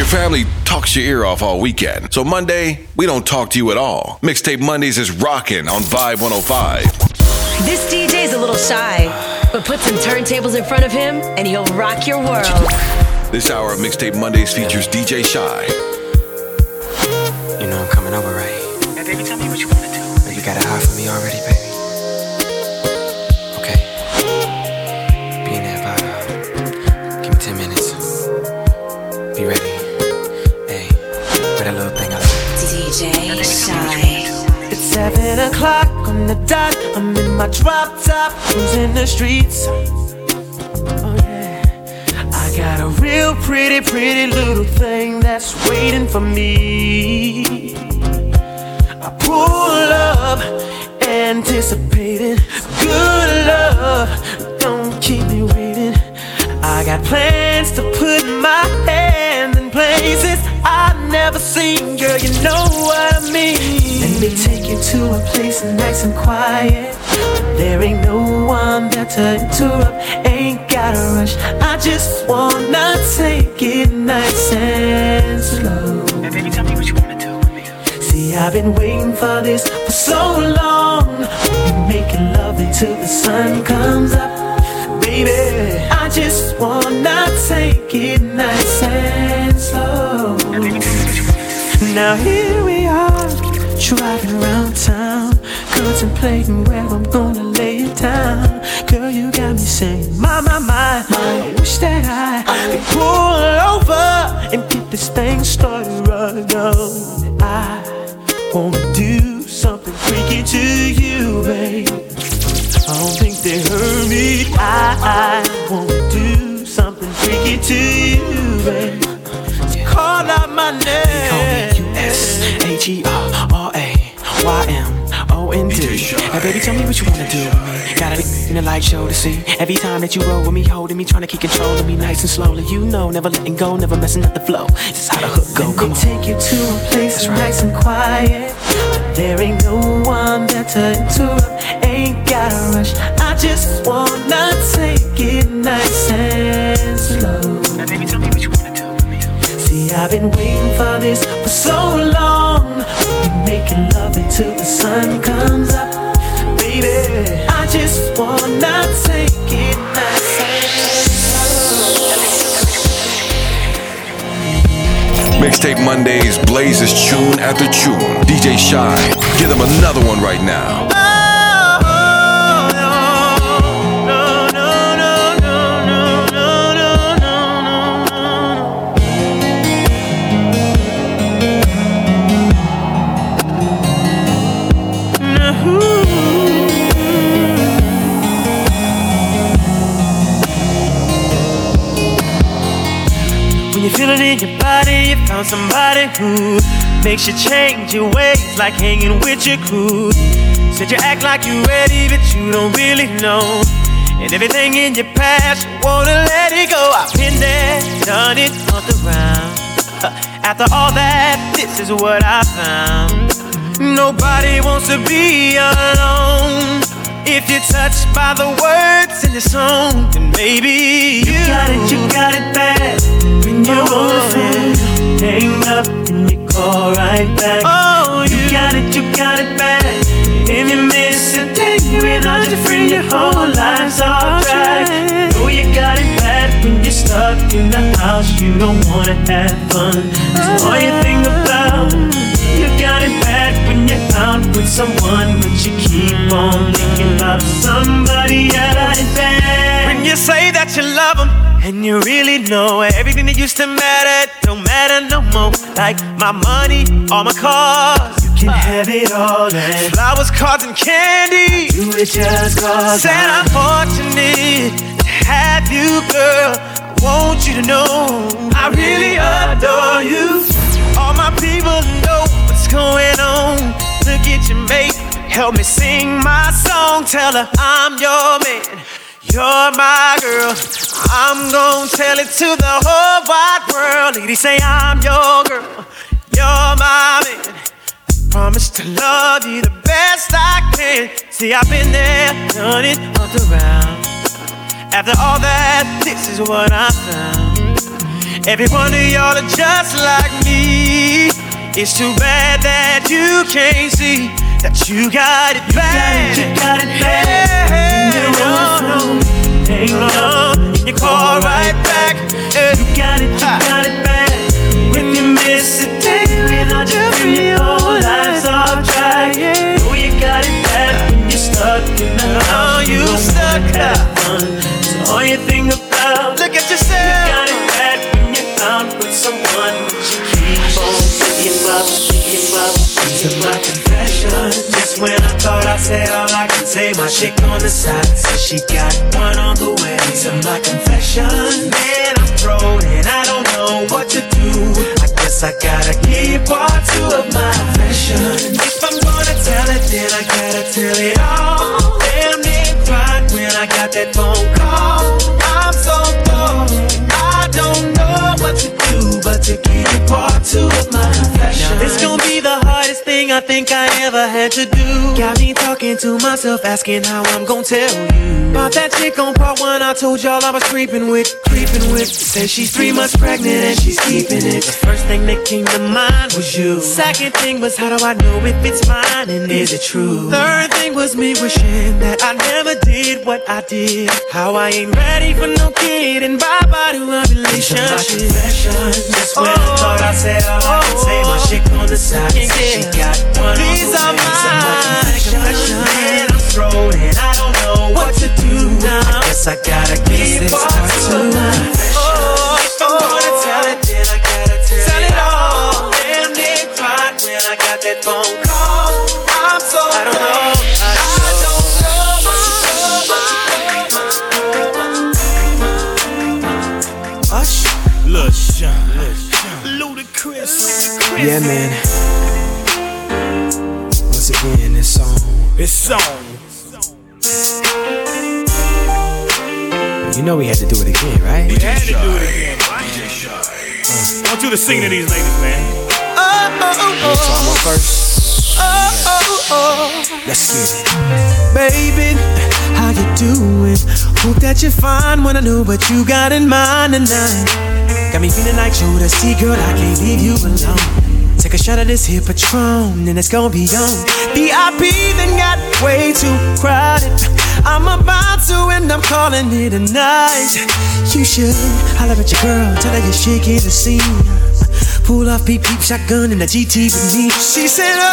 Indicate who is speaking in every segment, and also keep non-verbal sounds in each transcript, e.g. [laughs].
Speaker 1: Your family talks your ear off all weekend. So Monday, we don't talk to you at all. Mixtape Mondays is rocking on Vibe 105.
Speaker 2: This DJ's a little shy, but put some turntables in front of him and he'll rock your world.
Speaker 1: This hour of Mixtape Mondays features DJ Shy.
Speaker 3: On the dot. I'm in my drop top, cruising the streets. Oh yeah. I got a real pretty, pretty little thing that's waiting for me. I pull up, anticipating good love. Don't keep me waiting. I got plans to put my hand in places I've never seen. Girl, you know what I mean. Let me take you to a place nice and quiet. There ain't no one there to interrupt. Ain't gotta rush. I just wanna take it nice and slow.
Speaker 4: Now, baby, tell me what you wanna do with me.
Speaker 3: See, I've been waiting for this for so long. We're making love until the sun comes up. Baby, I just wanna take it nice and slow.
Speaker 4: Now, baby, tell me what you wanna do.
Speaker 3: Now here we driving around town, contemplating where I'm gonna lay it down. Girl, you got me saying, my, my, my, I wish that I could pull over and get this thing started right on. I wanna do something freaky to you, babe. I don't think they heard me. I, I wanna do something freaky to you, babe. Call out my name.
Speaker 5: Call me U-S-H-E-R-R-A-Y-M-O-N-D Hey baby, tell me what you wanna do with me Got it in the light show to see Every time that you roll with me, holding me Trying to keep control of me nice and slowly You know, never letting go, never messing up the flow This is how the hook go, come
Speaker 3: me
Speaker 5: on
Speaker 3: take you to a place nice and quiet. There ain't no one there to. Ain't gotta rush. I just wanna take it nice and slow.
Speaker 4: Now, baby, tell me what you wanna do with me.
Speaker 3: See, I've been waiting for this for so long. Making love until the sun comes up. Baby, I just wanna take it and
Speaker 1: Mixtape Mondays blazes tune after tune. DJ Shy, give them another one right now.
Speaker 3: Feel it in your body, you found somebody who makes you change your ways, like hanging with your crew. Said you act like you ready, but you don't really know. And everything in your past, you wanna let it go. I've been there, done it on the. [laughs] After all that, this is what I found. Nobody wants to be alone. If you're touched by the words in the song, then maybe you, you got it, you got it bad. When you're on oh. the phone, hang up and you call right back. Oh, you got it, you got it bad. If you miss a day without your friend, your whole life's off track. Know you got it bad when you're stuck in the house, you don't wanna have fun. That's all you think about. Bad when you're out with someone, but you keep on thinking about somebody else. When you say that you love them, and you really know everything that used to matter don't matter no more. Like my money, all my cars. You can have it all, and flowers, cards, and candy. You it just cause Said I'm fortunate to have you, girl. I want you to know I really adore you. All my people going on. Look at your mate, help me sing my song. Tell her I'm your man, you're my girl. I'm gonna tell it to the whole wide world. Lady, say I'm your girl, you're my man. Promise to love you the best I can. See, I've been there, done it all around. After all that, this is what I found.
Speaker 5: Every one of y'all are just like me. It's too bad that you can't see that you got it bad.
Speaker 3: You got it bad.
Speaker 5: Yeah, no, no. Hang on, in your car right back. Yeah.
Speaker 3: You got it, you got it bad. When you miss a day, without you feel your whole life's off track. Oh, you got it bad when you're stuck in the
Speaker 5: Oh,
Speaker 3: house.
Speaker 5: you
Speaker 3: don't
Speaker 5: stuck
Speaker 3: have fun. Are my confessions. Just when I thought I said all I can say, my chick on the side says she got one on the way. Are my confessions. Man, I'm thrown and I don't know what to do. I guess I gotta keep part two of my confession. If I'm gonna tell it, then I gotta tell it all. Damn near cried when I got that phone call. To give part two of my confession.
Speaker 5: Now this gon' be the hardest thing I think I ever had to do. Got me talking to myself, asking how I'm gon' tell you. About that chick on part one, I told y'all I was creeping with, creeping with. Said she's three months pregnant and she's keeping it. The first thing that came to mind was you. Second thing was how do I know if it's mine and is it true? Third thing me wishing that I never did what I did. How I ain't ready for no kid and bye bye to a
Speaker 3: My
Speaker 5: relationship.
Speaker 3: Just when I oh. thought I said all I could say, my chick on the side
Speaker 5: Yeah,
Speaker 3: she got one
Speaker 5: These
Speaker 3: on
Speaker 5: are
Speaker 3: the way. These
Speaker 5: my confessions.
Speaker 3: Man, I'm thrown and I don't know what to do now. I guess I gotta give this part to confession.
Speaker 5: Oh,
Speaker 3: If I'm gonna oh. tell it, then I gotta tell,
Speaker 5: Tell it all.
Speaker 3: Damn, they cried when I got that phone call.
Speaker 6: Sean. Ludacris.
Speaker 3: Yeah, man. Once again, it's song.
Speaker 6: It's on.
Speaker 3: You know we had to do it again, right?
Speaker 6: We had to do it again. I want you to sing to these ladies, man.
Speaker 3: So I'm on first. Let's get it.
Speaker 5: Baby, how you doing? Hope that you're fine. Wanna know what you got in mind tonight. Got me feeling like Judah. See, girl, I can't leave you alone. Take a shot of this here Patron, and it's gonna be on. VIP then got way too crowded. I'm about to, and I'm calling it a night. You should holler at your girl, tell her you're shaking the scene. Pull off peep peep shotgun in the GT with me. She said, oh,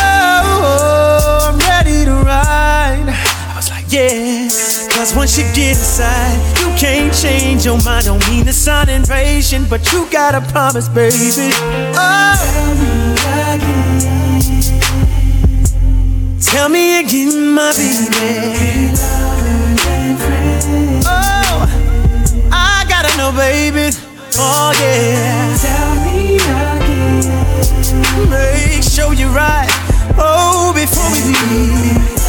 Speaker 5: oh, oh, I'm ready to ride. I was like, Yeah. Cause once you get inside, you can't change your mind. Don't mean to sound impatient, but you gotta promise, baby. Oh, tell me again, my baby. Oh, I gotta know, baby. Oh, yeah. Tell me again. Make sure you're right. Oh, before we leave.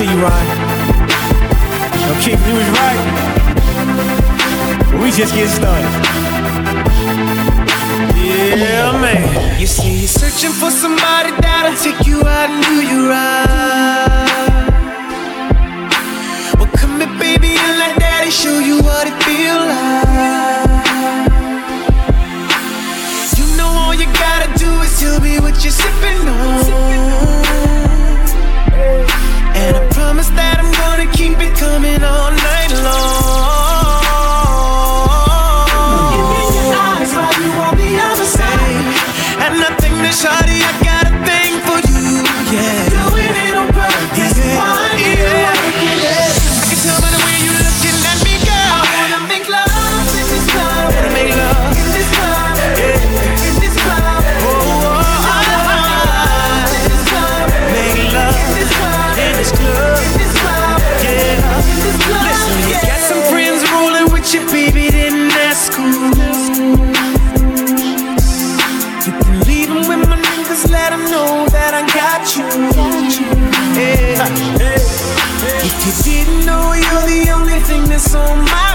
Speaker 3: See you, Ron.
Speaker 6: No, King, you was right. We just getting started.
Speaker 5: Yeah, man. You see, you're searching for somebody that'll take you out and do you right. Well, come here, baby, and let daddy show you what it feel like. You know all you gotta do is tell me what you're sipping on. Promise that I'm gonna keep it coming all night long. Give me your eyes while you on the other side. And I think that shawty, I got a thing for you. Yeah. Doing it on purpose. Yeah. On my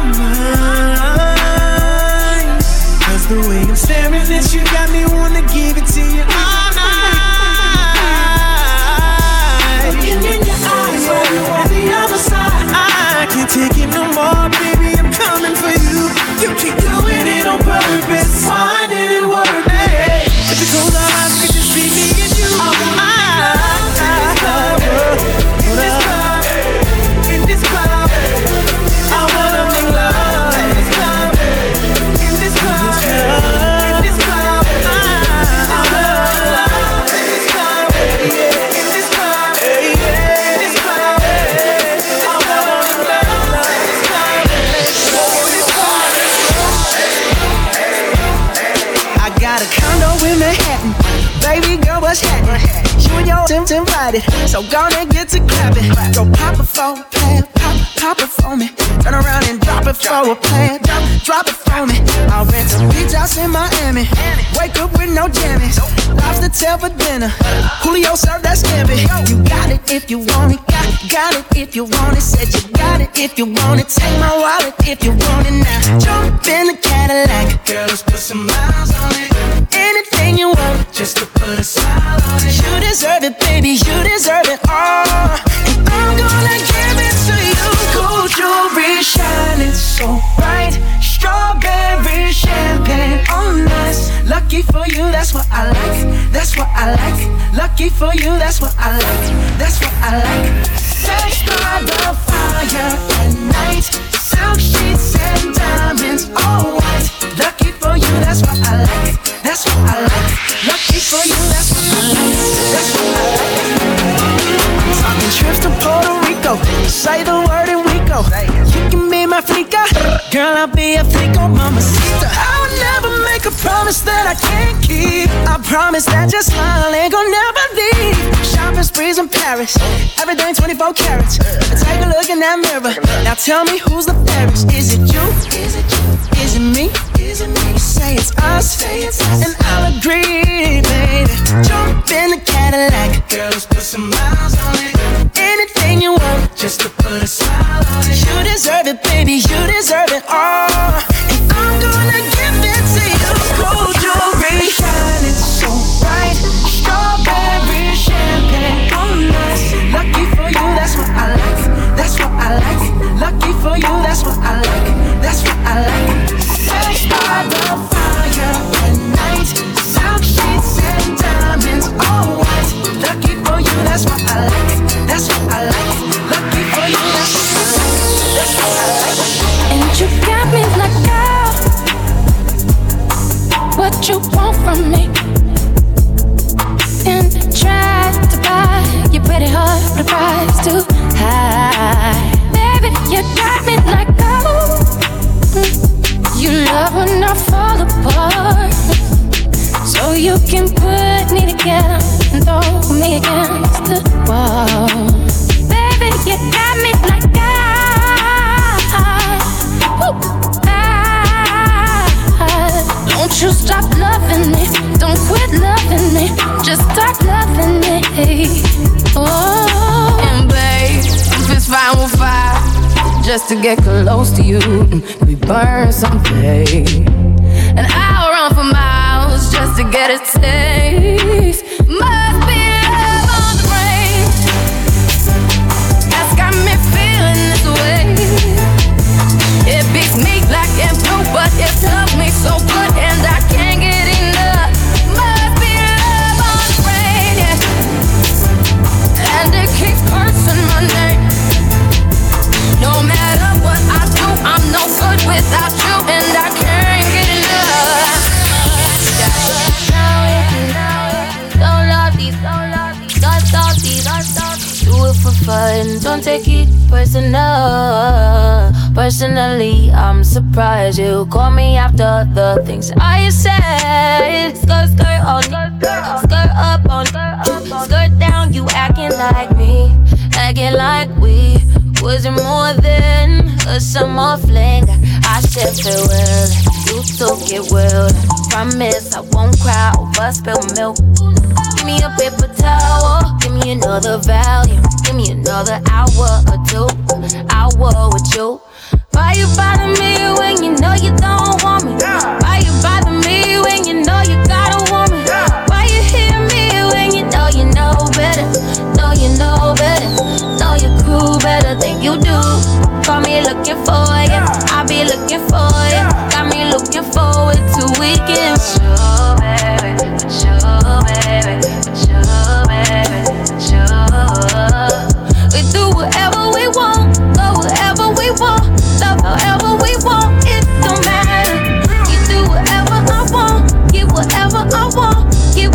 Speaker 7: Tim's invited, so gonna get to clapping. Go pop it for pop, pop it for me. Turn around and drop it for a plan, drop, it for me. I'll rent a beach house in Miami. Wake up with no jammies. Lobster tail for dinner. Julio served that scampi. You got it if you want it, got, got it if you want it. Said you got it if you want it. Take my wallet if you want it now. Jump in the Cadillac. Girl, let's put some miles on it. Anything you want, just to put a smile on it. You deserve it, baby. You deserve it all. And I'm gonna give it to you. Gold jewelry shining so bright. Strawberry champagne on. Lucky for you, that's what I like. That's what I like. Lucky for you, that's what I like. That's what I like. Sex by the fire at night. Silk sheets and diamonds, all white. Lucky for you, that's what I like. That's what I like. Lucky for you, that's what I like. That's what I like. Trips to Puerto Rico. Say the word and we go. Girl, I'll be a flico, mamacita. I would never a promise that I can't keep. I promise that your smile ain't gonna never leave. Shopping sprees in Paris. Everything 24 carats. Take a look in that mirror. Now tell me who's the fairest. Is it you? Is it you? Is it me? Is it me? You Say it's us. And I'll agree, baby. Jump in the Cadillac. Girl, let's put some miles on it. Anything you want, just to put a smile on it. You deserve it, baby. You deserve it
Speaker 8: something. Personally, I'm surprised you call me after the things I said. Skirt, skirt on, skirt up on, skirt down. You acting like me, acting like we wasn't more than a summer fling. I said farewell, you took it well. Promise I won't cry over spilled milk. Give me a paper towel, give me another value, give me another hour or two, hour with you. Why you bother me when you know you don't want me? Why you bother me when you know you got a woman? Why you hear me when you know you know better? Know you know better, know better than you do. Call me looking for you, I be looking for you. Got me looking forward to weekends.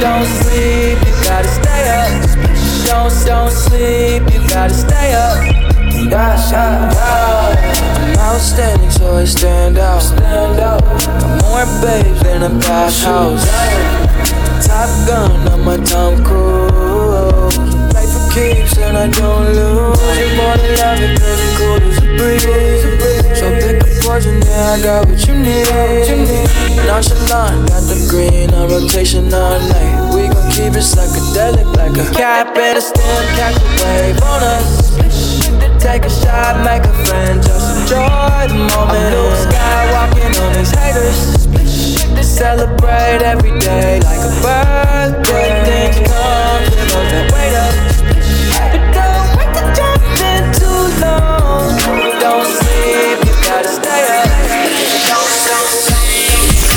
Speaker 8: Don't
Speaker 9: sleep, you gotta stay up. Don't, don't sleep, you gotta stay up. Yeah. I'm outstanding, so I stand out. Stand more babes than a bathhouse. Top gun, I'm a Tom Cruise. Keeps and I don't lose. You than love it, cause it's cool as a breeze. So pick a poison, yeah, I got what you need. Nonchalant, got the green on rotation all night. We gon' keep it psychedelic like a cap and a stem, catch a wave on us. Take a shot, make a friend, just enjoy the moment. I'm Luke Skywalking on these haters. Celebrate every day like a birthday. Things come to those that wait up.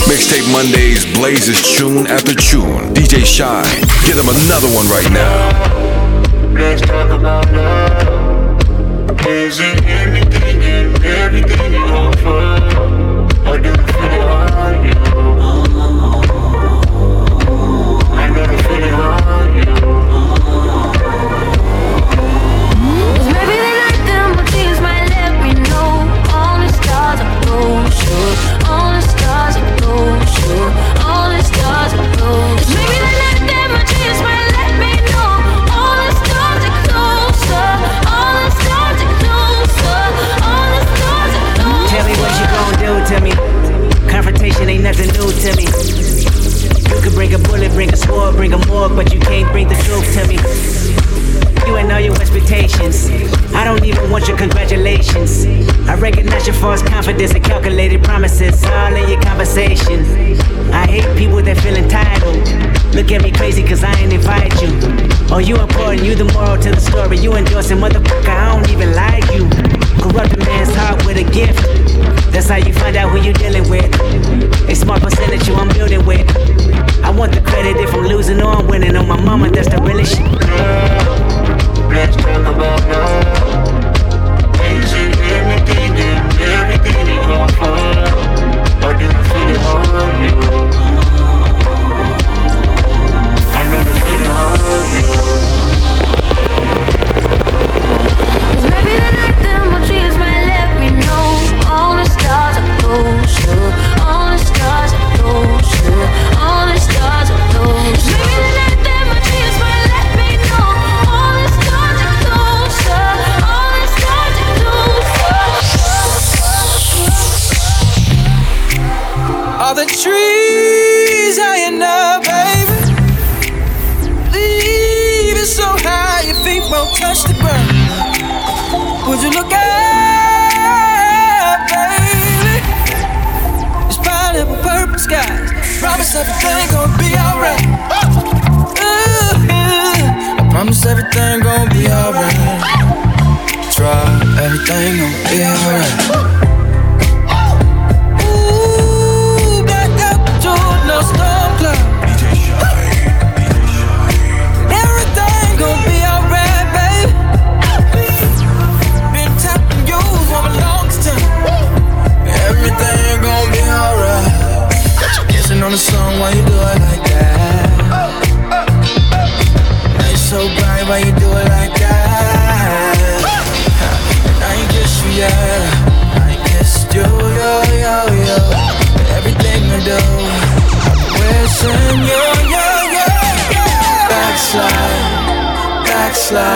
Speaker 1: Mixtape Mondays blazes tune after tune. DJ Shy, get him another one right now.
Speaker 8: Let's talk about love. Is it anything and everything you offer? Or do feel it
Speaker 10: nothing new to me. A bullet, bring a sword, bring a morgue, but you can't bring the truth to me. You ain't all your expectations. I don't even want your congratulations. I recognize your false confidence and calculated promises all in your conversation. I hate people that feel entitled. Look at me crazy cause I ain't invite you. Oh, you important, you the moral to the story. You endorsing, motherfucker, I don't even like you. Corrupt a man's heart with a gift. That's how you find out who you're dealing with. A smart percentage you I'm building with. I want the credit if I'm losing or I'm winning. On my mama, that's the realest shit.
Speaker 8: Let's talk about love. Is it anything and everything you? Or do you feel it on you?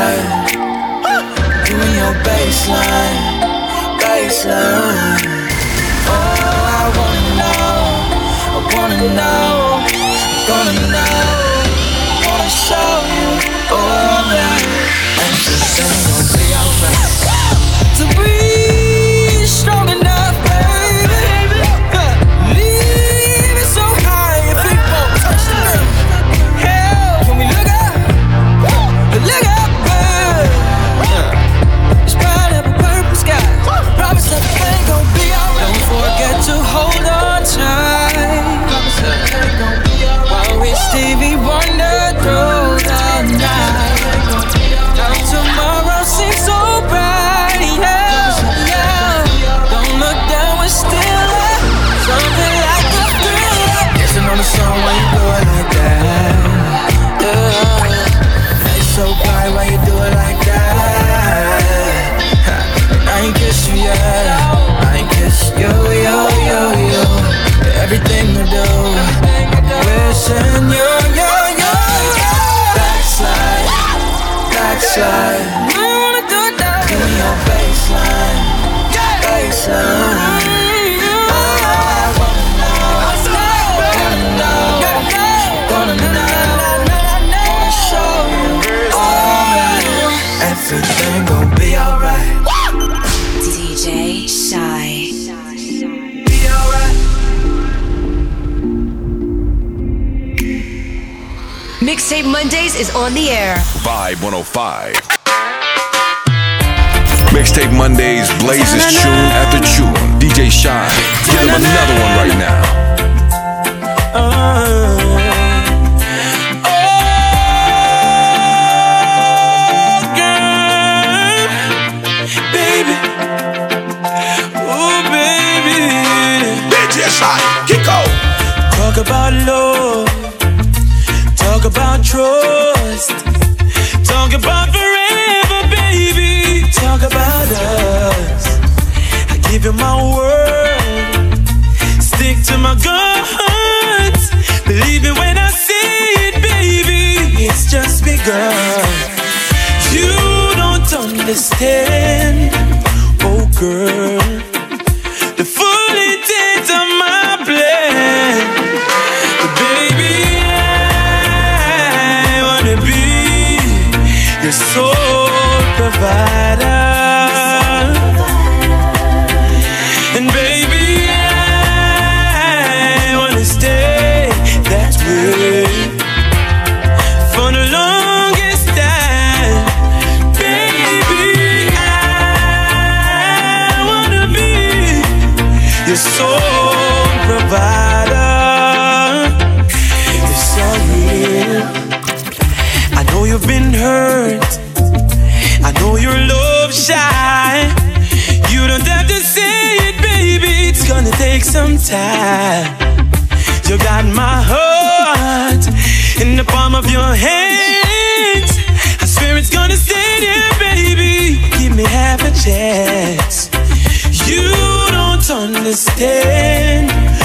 Speaker 9: Backslide. You and your baseline, baseline. Oh, I wanna know, I wanna know, I'm gonna know, I wanna show you, all that, and man, everything gon' be alright. To be
Speaker 2: Mixtape Mondays is on the air.
Speaker 1: Vibe 105. Mixtape Mondays blazes tune after tune. DJ Shy, give him another one right now.
Speaker 11: Oh, baby. Oh, baby.
Speaker 1: DJ Shy, kick.
Speaker 11: Talk about love. About trust. Talk about forever, baby. Talk about us. I give you my word. Stick to my guns. Believe it when I say it, baby. It's just begun. You don't understand, oh girl, your sole provider. It's so real. I know you've been hurt. I know you're love shy. You don't have to say it, baby. It's gonna take some time. You got my heart in the palm of your hands. I swear it's gonna stay there, baby. Give me half a chance. You don't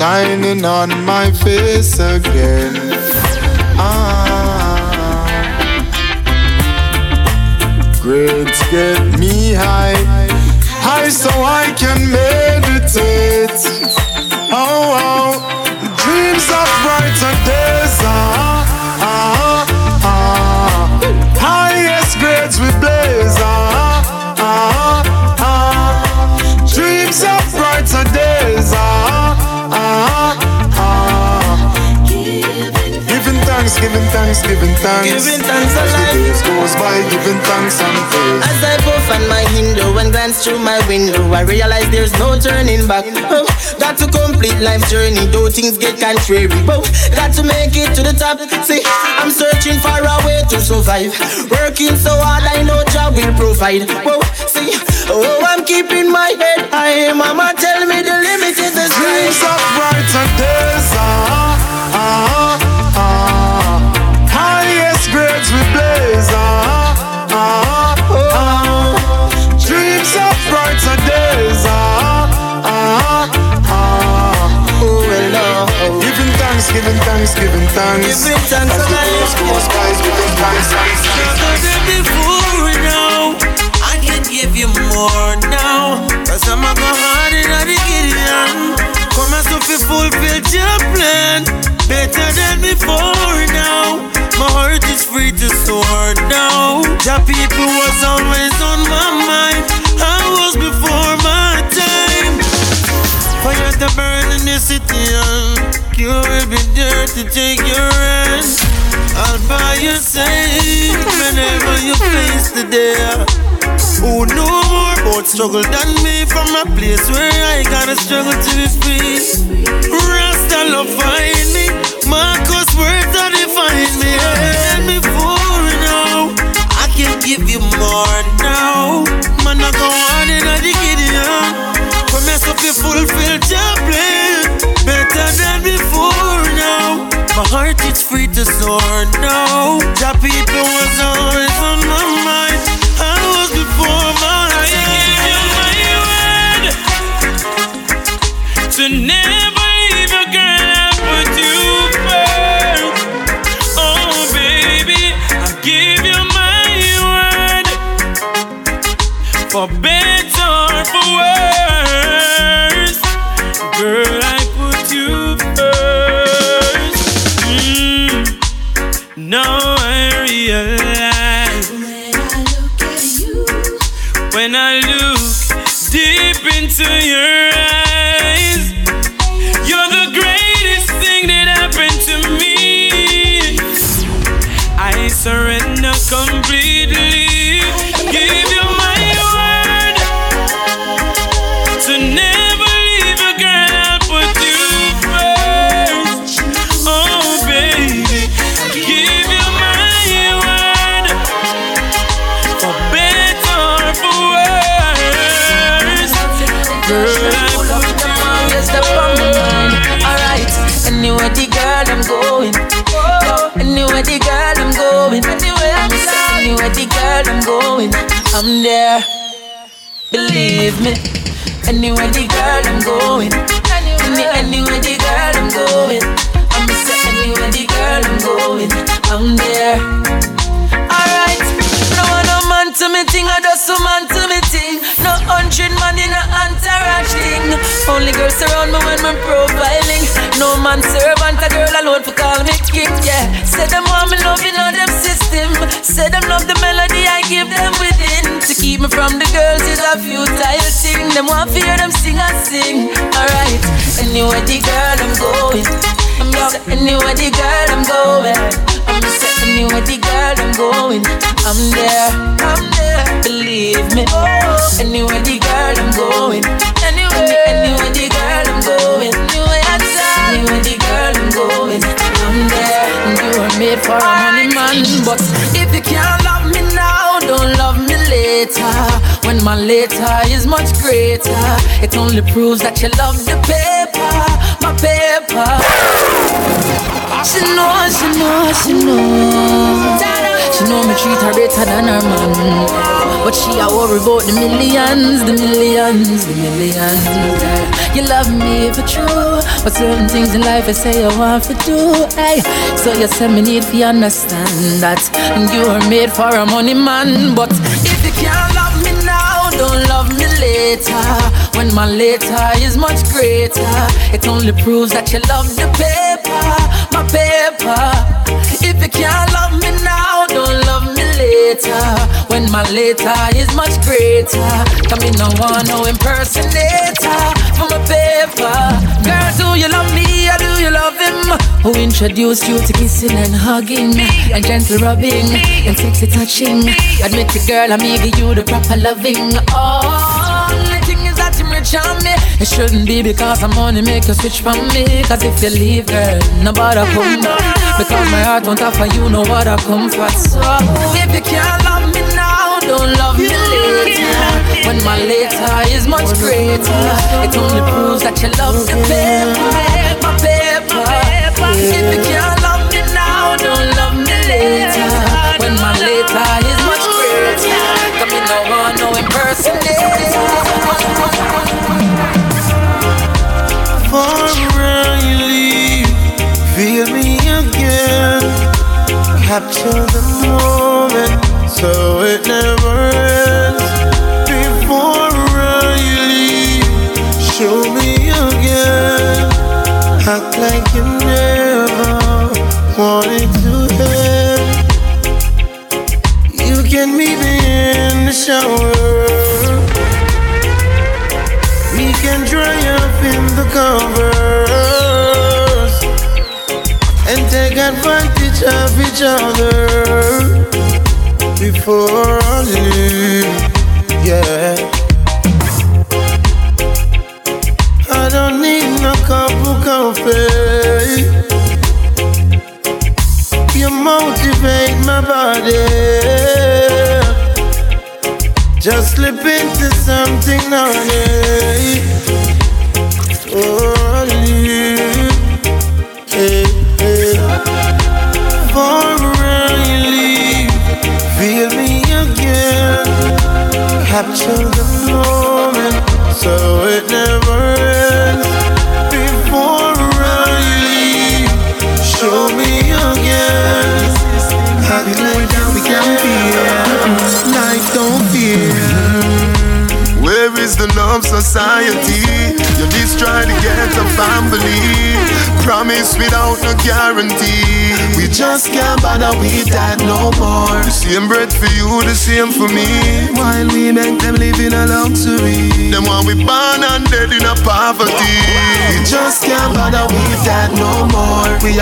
Speaker 12: shining on my face again. Ah, grades get me high, high so I can meditate. Oh, oh, dreams of brighter thanks, giving thanks. Giving thanks As the days goes by, giving thanks and praise.
Speaker 13: As I puff on my window and glance through my window, I realize there's no turning back. Oh, got to complete life's journey, though things get contrary. Oh, got to make it to the top. See, I'm searching for a way to survive. Working so hard, I know job will provide. Oh, see, oh, I'm keeping my head high. Mama tell me the limit is the sky.
Speaker 12: Dreams of brighter days. Ah, ah, ah. Ah, ah, ah. Dreams of brighter days. Ah, ah, ah.
Speaker 13: Oh, well, oh.
Speaker 12: Giving thanks, giving thanks, giving thanks.
Speaker 13: Giving thanks
Speaker 12: As the days goes by, giving thanks and praise.
Speaker 11: before now. I can give you more now. Cause I'm a go hard in the Gideon. Come as to fulfill your plan. Better than before now. My heart is free to soar now. The people was always on my mind. I was before my time. Fire to burn in the city and you will be there to take your hand. I'll buy your side whenever you face the day. Who know more about struggle than me from a place where I gotta struggle to be free. Rasta love find me, Marcus words that me. And before now, I can give you more now. Man, I go on in a Gideon. Come mess up your fulfill your plan. Better than before now. My heart is free to soar now. The people was always on my mind. I was before my I give you my word to never Girl.
Speaker 14: Alright, anywhere the girl I'm going. Anywhere the girl I'm going. Anywhere the girl I'm going. I'm there. Believe me. Anywhere the girl I'm going. Any, anywhere the girl I'm going. I'm say anywhere the girl I'm going. I'm there. Alright, no one no man to me thing, I just a man to me thing. Hundred man in a entourage. Only girls surround me when I'm profiling. No man servant, a girl alone for call me king, yeah. Say them want me loving all them system. Say them love the melody I give them within. To keep me from the girls is a futile thing. Them want fear them sing and sing. Alright, anywhere the girl I'm going. I'm anywhere the girl I'm going. I'm anywhere the girl I'm going. I'm there. I'm there. Believe me. Anywhere the girl I'm going. Anywhere, anywhere the girl I'm going. Anywhere, anywhere the girl I'm going. I'm there. You are made for a money man. But if you can't love me now, don't love me later. When my later is much greater, it only proves that you love the paper, my paper. She know, she know, she know. She know me treat her better than her man. But she a worry about the millions, the millions, the millions. You love me for true, but certain things in life I say I want to do. Hey, so you say me need to understand that, you are made for a money man. But if you can't love me now, don't love me later. When my later is much greater, it only proves that you love the paper, my paper. If you can't love me now, don't love me later. When my later is much greater, come in, no one, no impersonator for my paper. Girl, do you love me or do you love him? Who introduced you to kissing and hugging and gentle rubbing and sexy touching? Admit it, girl, I'm giving you the proper loving. Oh, on me. It shouldn't be because I'm money make you switch from me. Cause if you leave, girl, nobody come back. Because my heart won't offer you no what I come for. So if you can't love me now, don't love me later. When my later is much greater, it only proves that you love the paper, my paper. If you can't
Speaker 11: Capture the moment so it never ends.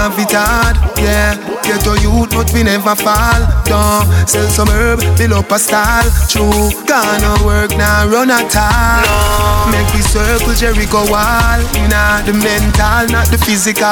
Speaker 15: Have it hard, yeah. Get a youth, but we never fall down. Sell some herb, build up a stall. True, gonna work now, run a all. No. Make we circle Jericho wall. Nah, the mental, not the physical.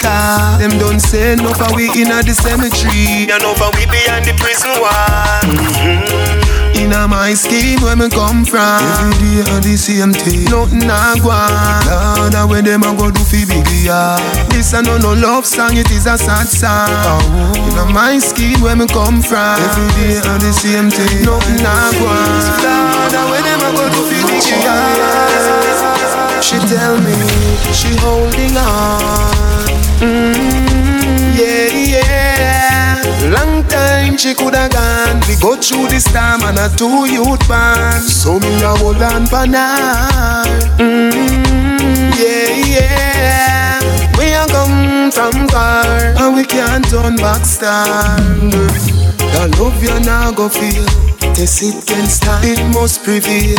Speaker 15: Car. Them don't say no for we in the cemetery. And over we behind the prison wall. Mm-hmm. In a my scheme where me come from. Every day the same thing. Nothing I on Lord, where them a go do fi biggie yeah. This a no no love song, it is a sad song. Oh. In a my scheme where me come from. Every day the same thing. Nothing I on Lord, where them a go do fi biggie yeah. She tell me she holding on. Mm, she coulda gone. We go through this time and a two youth band. So me a hold on for now. Mm-hmm. Yeah, yeah. We a come from far and we can't turn back star. The love you now go feel. Test it can start, it must prevail.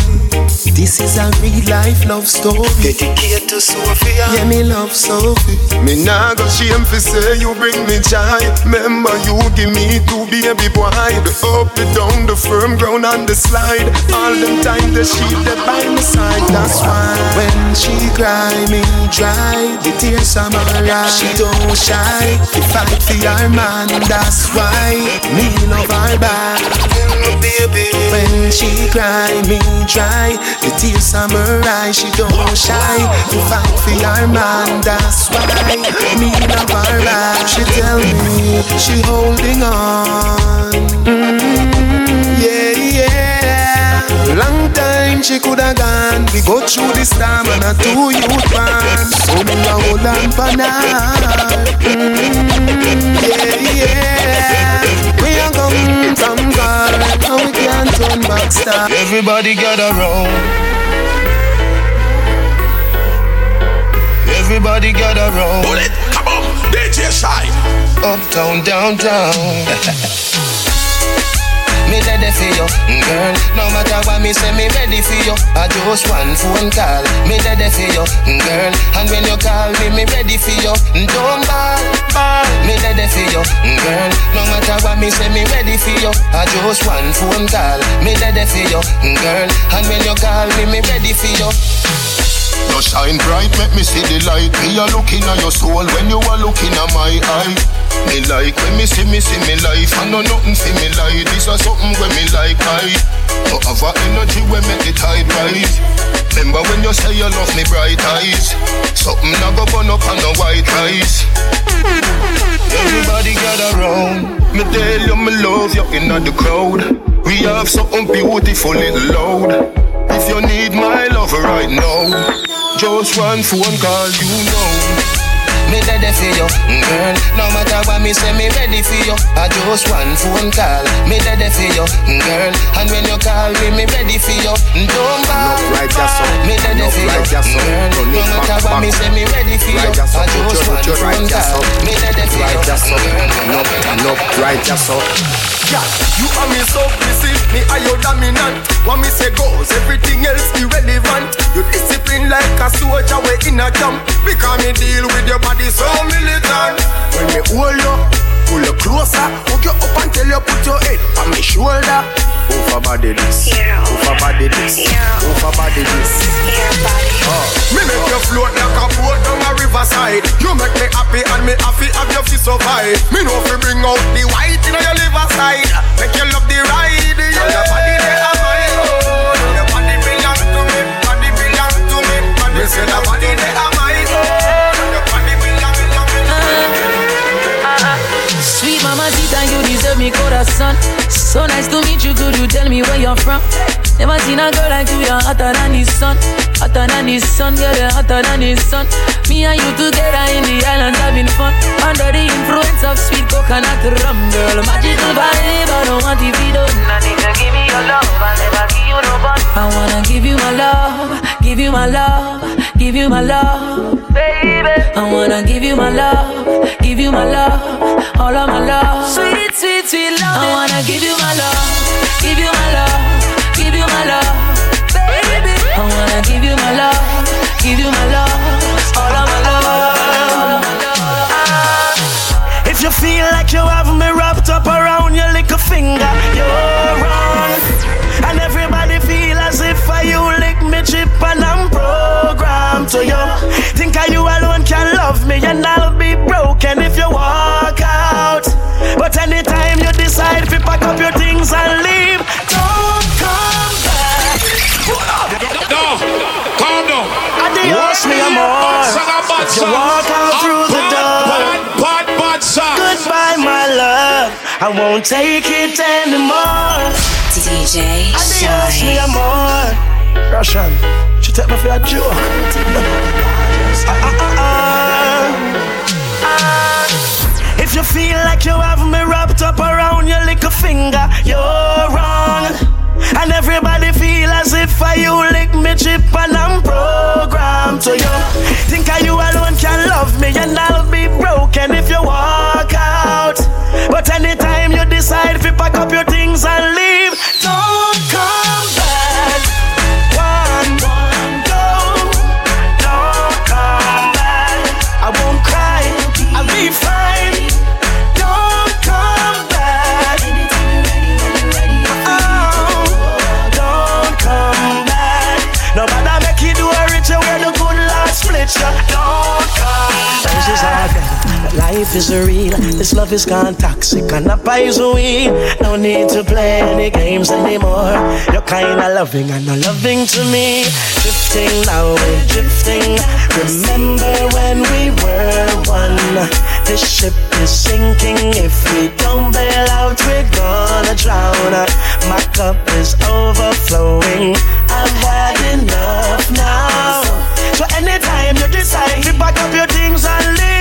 Speaker 15: This is a real life love story. Dedicated to Sophia. Yeah, me love Sophie. Me nah go shame for say you bring me joy. Remember you give me two baby boy. The up, the down, the firm ground and the slide. All them time the sheep that by my side. That's why when she cry, me dry. The tears are my eyes. She don't shy. She fight for her man. And that's why me love her back. Baby. When she cry, me dry. The tears are her eyes. She don't shy. To fight for her man. That's why me love her back. She tell me she holding on. Mm-hmm. Yeah, yeah. Long time she coulda gone. We go through this time and a two youth band. So me a hold on for now. Mm-hmm. Yeah, yeah. We a come from far, and we can't turn back. Stop.
Speaker 16: Everybody gather round. Everybody gather round.
Speaker 1: Bullet, come on, DJ Shy.
Speaker 16: Uptown, downtown. [laughs] me ready for you, mm, girl. No matter what me say, me ready for you. I just one phone call, me ready for you, mm, girl. And when you call me, me ready for you. Mm, don't ball, ball. Me ready for you, girl. No matter what me say, me ready for you. I just one phone call, me ready for you, girl. And when you call me, me ready for you.
Speaker 15: You shine bright, make me see the light. Me a looking at your soul when you are looking at my eye. Me like when me see me see me life. I know nothing for me like this is something when me like I. Have a energy when make the tide rise. Remember when you say you love me bright eyes. Something I go burn up on the white rice.
Speaker 16: Everybody gather round.
Speaker 15: Me tell you me love you in the crowd. We have something beautiful little loud. If you need my love right now, just one phone call, you know.
Speaker 16: Me ready for you, girl. No matter what me say, me ready for you. I just one phone call. Me ready for you, girl. And when you call me, me ready for you. Don't
Speaker 12: right,
Speaker 16: Me ready for you, girl. No matter what me say, me ready for you. I just one phone call. Me ready for you, girl.
Speaker 12: No, right, just so.
Speaker 17: You are me submissive, me are your dominant. What me say goes, everything else irrelevant. You discipline like a soldier, we in a camp. Because me deal with your body so militant. When me hold you, pull you closer, hook you up until you put your head on my shoulder. Over body this, over body this, over body this. Oh. Me make you float like a boat down a riverside. You make me happy and me happy have you fi survive. Me know fi bring out the white in your liver side. Make you love the ride. Yeah. Your body they are mine. Your body belong to me. Body belong to me. Body say the body they are mine. Your body belong ah, ah, ah.
Speaker 14: Sweet mama Zita, you deserve me corazón. So nice to meet you, could you tell me where you're from? Never seen a girl like you, you're hotter than the sun. Hotter than the sun, girl, you're hotter than the sun. Me and you together in the islands having fun. Under the influence of sweet coconut rum, girl. Magical vibe, I don't want to be done. I need to give me your love, I'll never give you no bun. I wanna give you my love. Give you my love, give you my love. baby. I wanna give you my love, give you my love, all of my love. Sweet, sweet, sweet love. I wanna give you my love, give you my love, give you my love, baby. I wanna give you my love, give you my love, all of my love.
Speaker 5: If you feel like you have me wrapped up around your little finger, you're wrong. And everybody feel as if I you lick me chip and I'm programmed to you. Think I you alone can love me and I'll pack up your things and leave, don't come back.
Speaker 6: No, calm down.
Speaker 5: Adios, me amor. You walk out through the door.
Speaker 6: Bad, bad.
Speaker 5: Goodbye, my love. I won't take it anymore.
Speaker 2: DJ
Speaker 5: Adios, me amor. Russian, she take me for a joke. Ah, ah, ah, ah. Ah. If you feel like you have me wrapped up around your little finger, you're wrong. And everybody feel as if I you lick me chip and I'm programmed to you. Think I you alone can love me and I'll be broken if you walk out. But anytime you decide to pack up your things and leave, Life is real. This love is gone toxic and not poison. No need to play any games anymore. You're kinda loving and not loving to me. Drifting now, we're drifting. Remember when we were one? This ship is sinking. If we don't bail out, we're gonna drown. My cup is overflowing. I've had enough now. So anytime you decide to pack up your things and leave,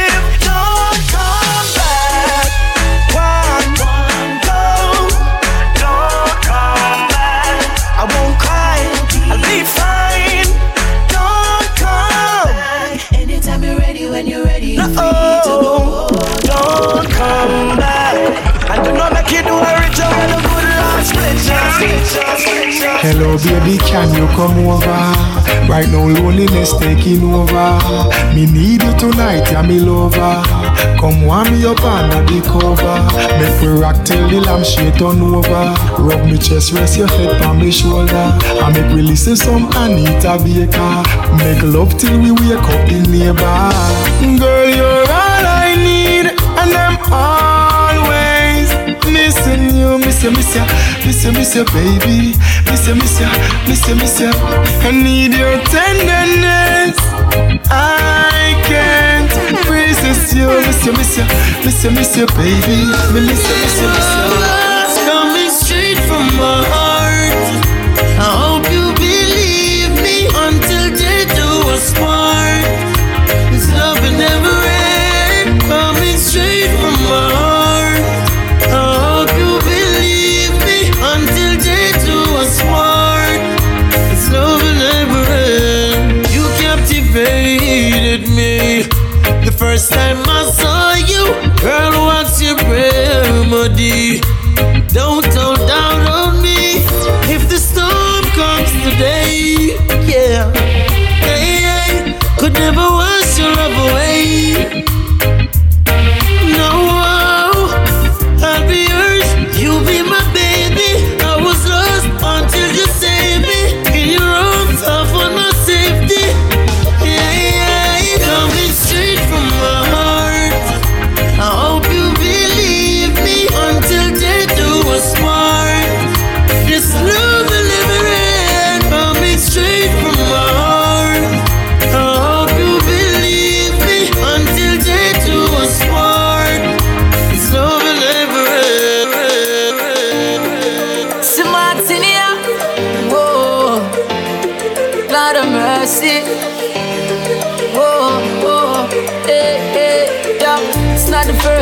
Speaker 12: Hello, baby, can you come over? Right now, loneliness taking over. Me need you tonight, yeah, me lover. Come warm me up under the cover. Make we rock till the lampshade turn over. Rub me chest, rest your head on me shoulder. And make we listen some Anita Baker. Make love till we wake up the neighbor. Girl, miss you, miss you, baby, miss you, miss you, miss you, miss you. I need your tenderness. I can't resist you, miss you, miss you, miss you, miss you, baby, miss you, miss you, miss you.
Speaker 18: It's coming straight from my heart.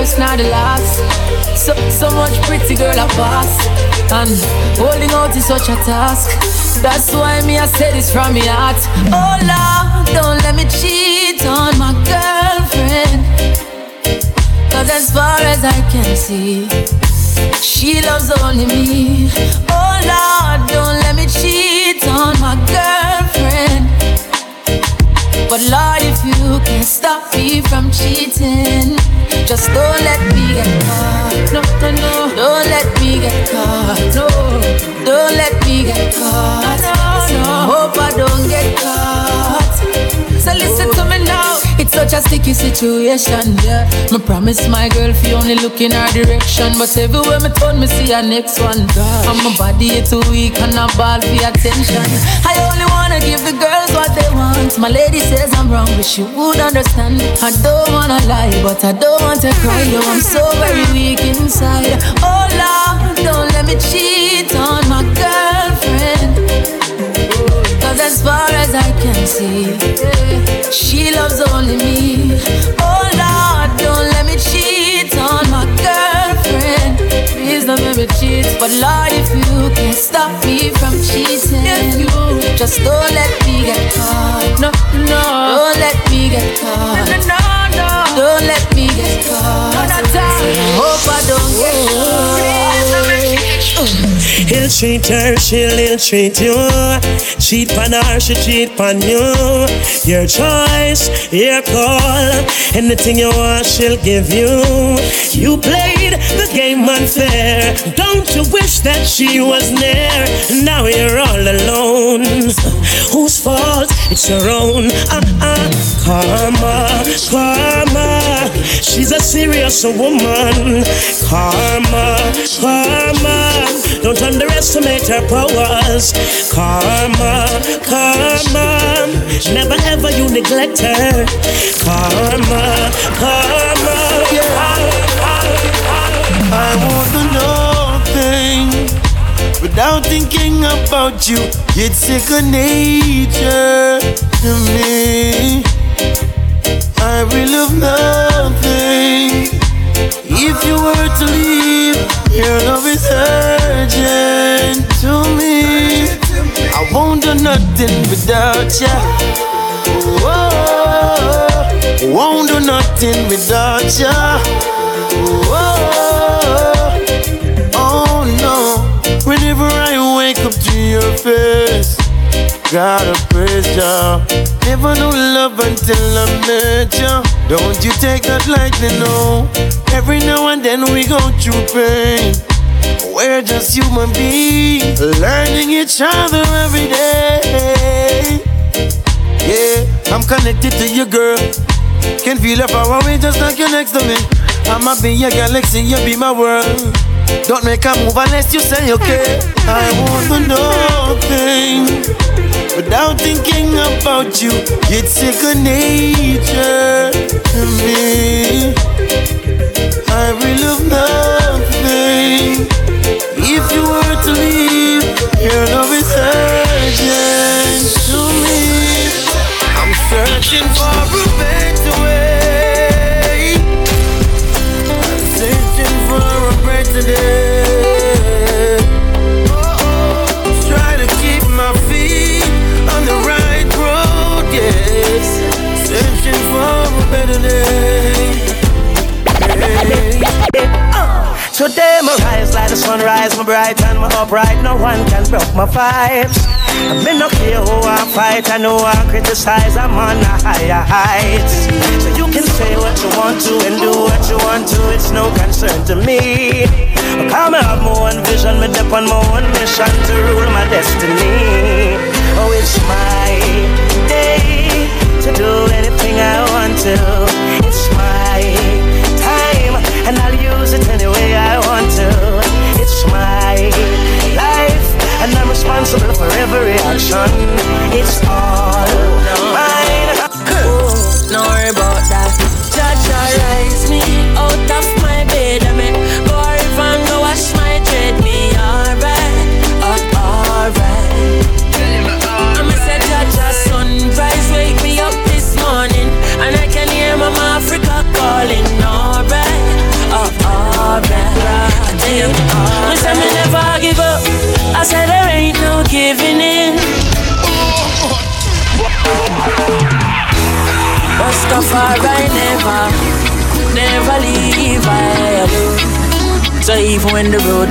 Speaker 18: First,
Speaker 14: not the last. So, so much pretty girl I pass, and holding out is such a task. That's why me I say this from my heart. Oh Lord, don't let me cheat on my girlfriend. Cause as far as I can see, she loves only me. Oh Lord, don't let me cheat on my girlfriend. But Lord, if you can stop me from cheating, just don't let me get caught. No, no, no. Don't let me get caught. No, don't let me get caught. No, no. Hope I don't get caught. So listen to me now. It's such a sticky situation, yeah. Me promise my girl if you only look in her direction, but everywhere me turn, me see her next one. God. And my body is too weak and I ball for attention. I only wanna give the girls what they want. My lady says I'm wrong, but she would understand. I don't wanna lie, but I don't want to cry. Yo, I'm so very weak inside. Oh Lord, don't let me cheat on as far as I can see, she loves only me. Oh Lord, don't let me cheat on my girlfriend. Please don't let me cheat. But Lord, if you can stop me from cheating, just don't let me get caught. No, no, don't let me get caught. No, no, no, don't let me get caught. I hope I don't get caught.
Speaker 5: He'll treat her, she'll ill treat you. Cheat on her, she cheat on you. Your choice, your call. Anything you want, she'll give you. You played the game unfair. Don't you wish that she was near? Now you're all alone. Whose fault? It's your own. Uh-uh. Karma, karma. She's a serious woman. Karma, karma. Don't underestimate her powers. Karma, karma. Never ever you neglect her. Karma, karma.
Speaker 18: I want to know things without thinking about you. It's second nature to me. I will love nothing if you were to leave. Your love is urgent to me. I won't do nothing without ya. Whoa, won't do nothing without ya. Whoa, oh no. Whenever I wake up to your face, gotta praise ya. Never knew love until I met ya. Don't you take that lightly, no. Every now and then we go through pain. We're just human beings, learning each other every day. Yeah, I'm connected to you, girl. Can feel your power, we just like you're next to me. I'ma be your galaxy, you be my world. Don't make a move unless you say okay. I want to know things without thinking about you. It's second nature to me. I will love nothing if you were to leave. Your love is urgent to me. I'm searching for a
Speaker 5: rise like the sunrise, my bright and my upright. No one can broke my vibes. I me no care who I fight, I know I criticize. I'm on a higher heights. So you can say what you want to and do what you want to. It's no concern to me. Come have my own vision, me dip on my own mission to rule my destiny. Oh, it's my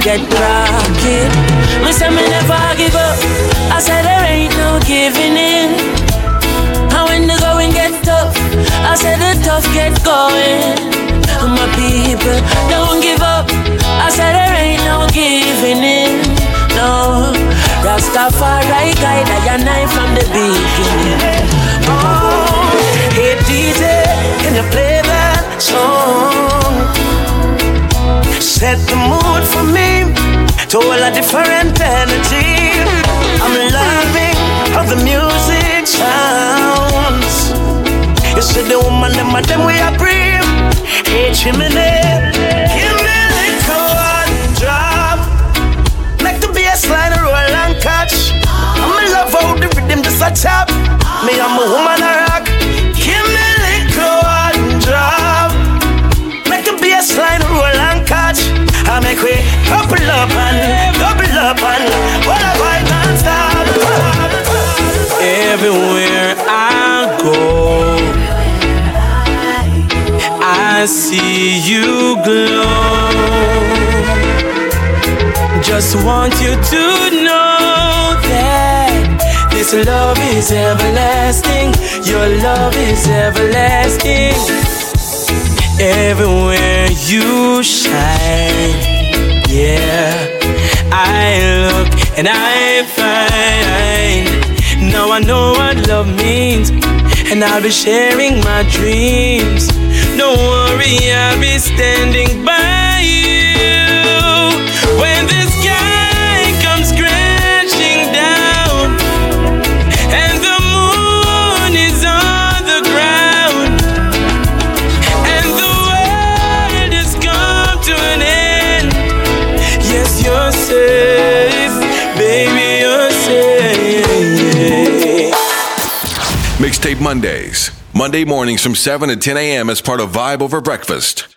Speaker 14: get rocky, me say me never give up. I said there ain't no giving in. And when the going get tough, I said the tough get going. My people don't give up. I said there ain't no giving in. No, Rastafari guide I and from the beginning.
Speaker 5: Oh, hey DJ, can you play that song? Set the mood for me all a different energy. I'm loving how the music sounds. You see the woman, them them we are breathe. Hey, chimney, give me a one drop. Make the bass line roll and catch. I'm in love how the rhythm just a tap. Me, I'm a woman a rock. Give me a one drop. Make the bass line roll and catch. I make we couple up and double up and what a vibe non-stop.
Speaker 11: Everywhere I go, I see you glow. Just want you to know that this love is everlasting. Your love is everlasting. Everywhere you shine, yeah. I look and I find. Now I know what love means, and I'll be sharing my dreams. Don't worry, I'll be standing by you
Speaker 1: Mondays. Monday mornings from 7 to 10 a.m. as part of Vibe Over Breakfast.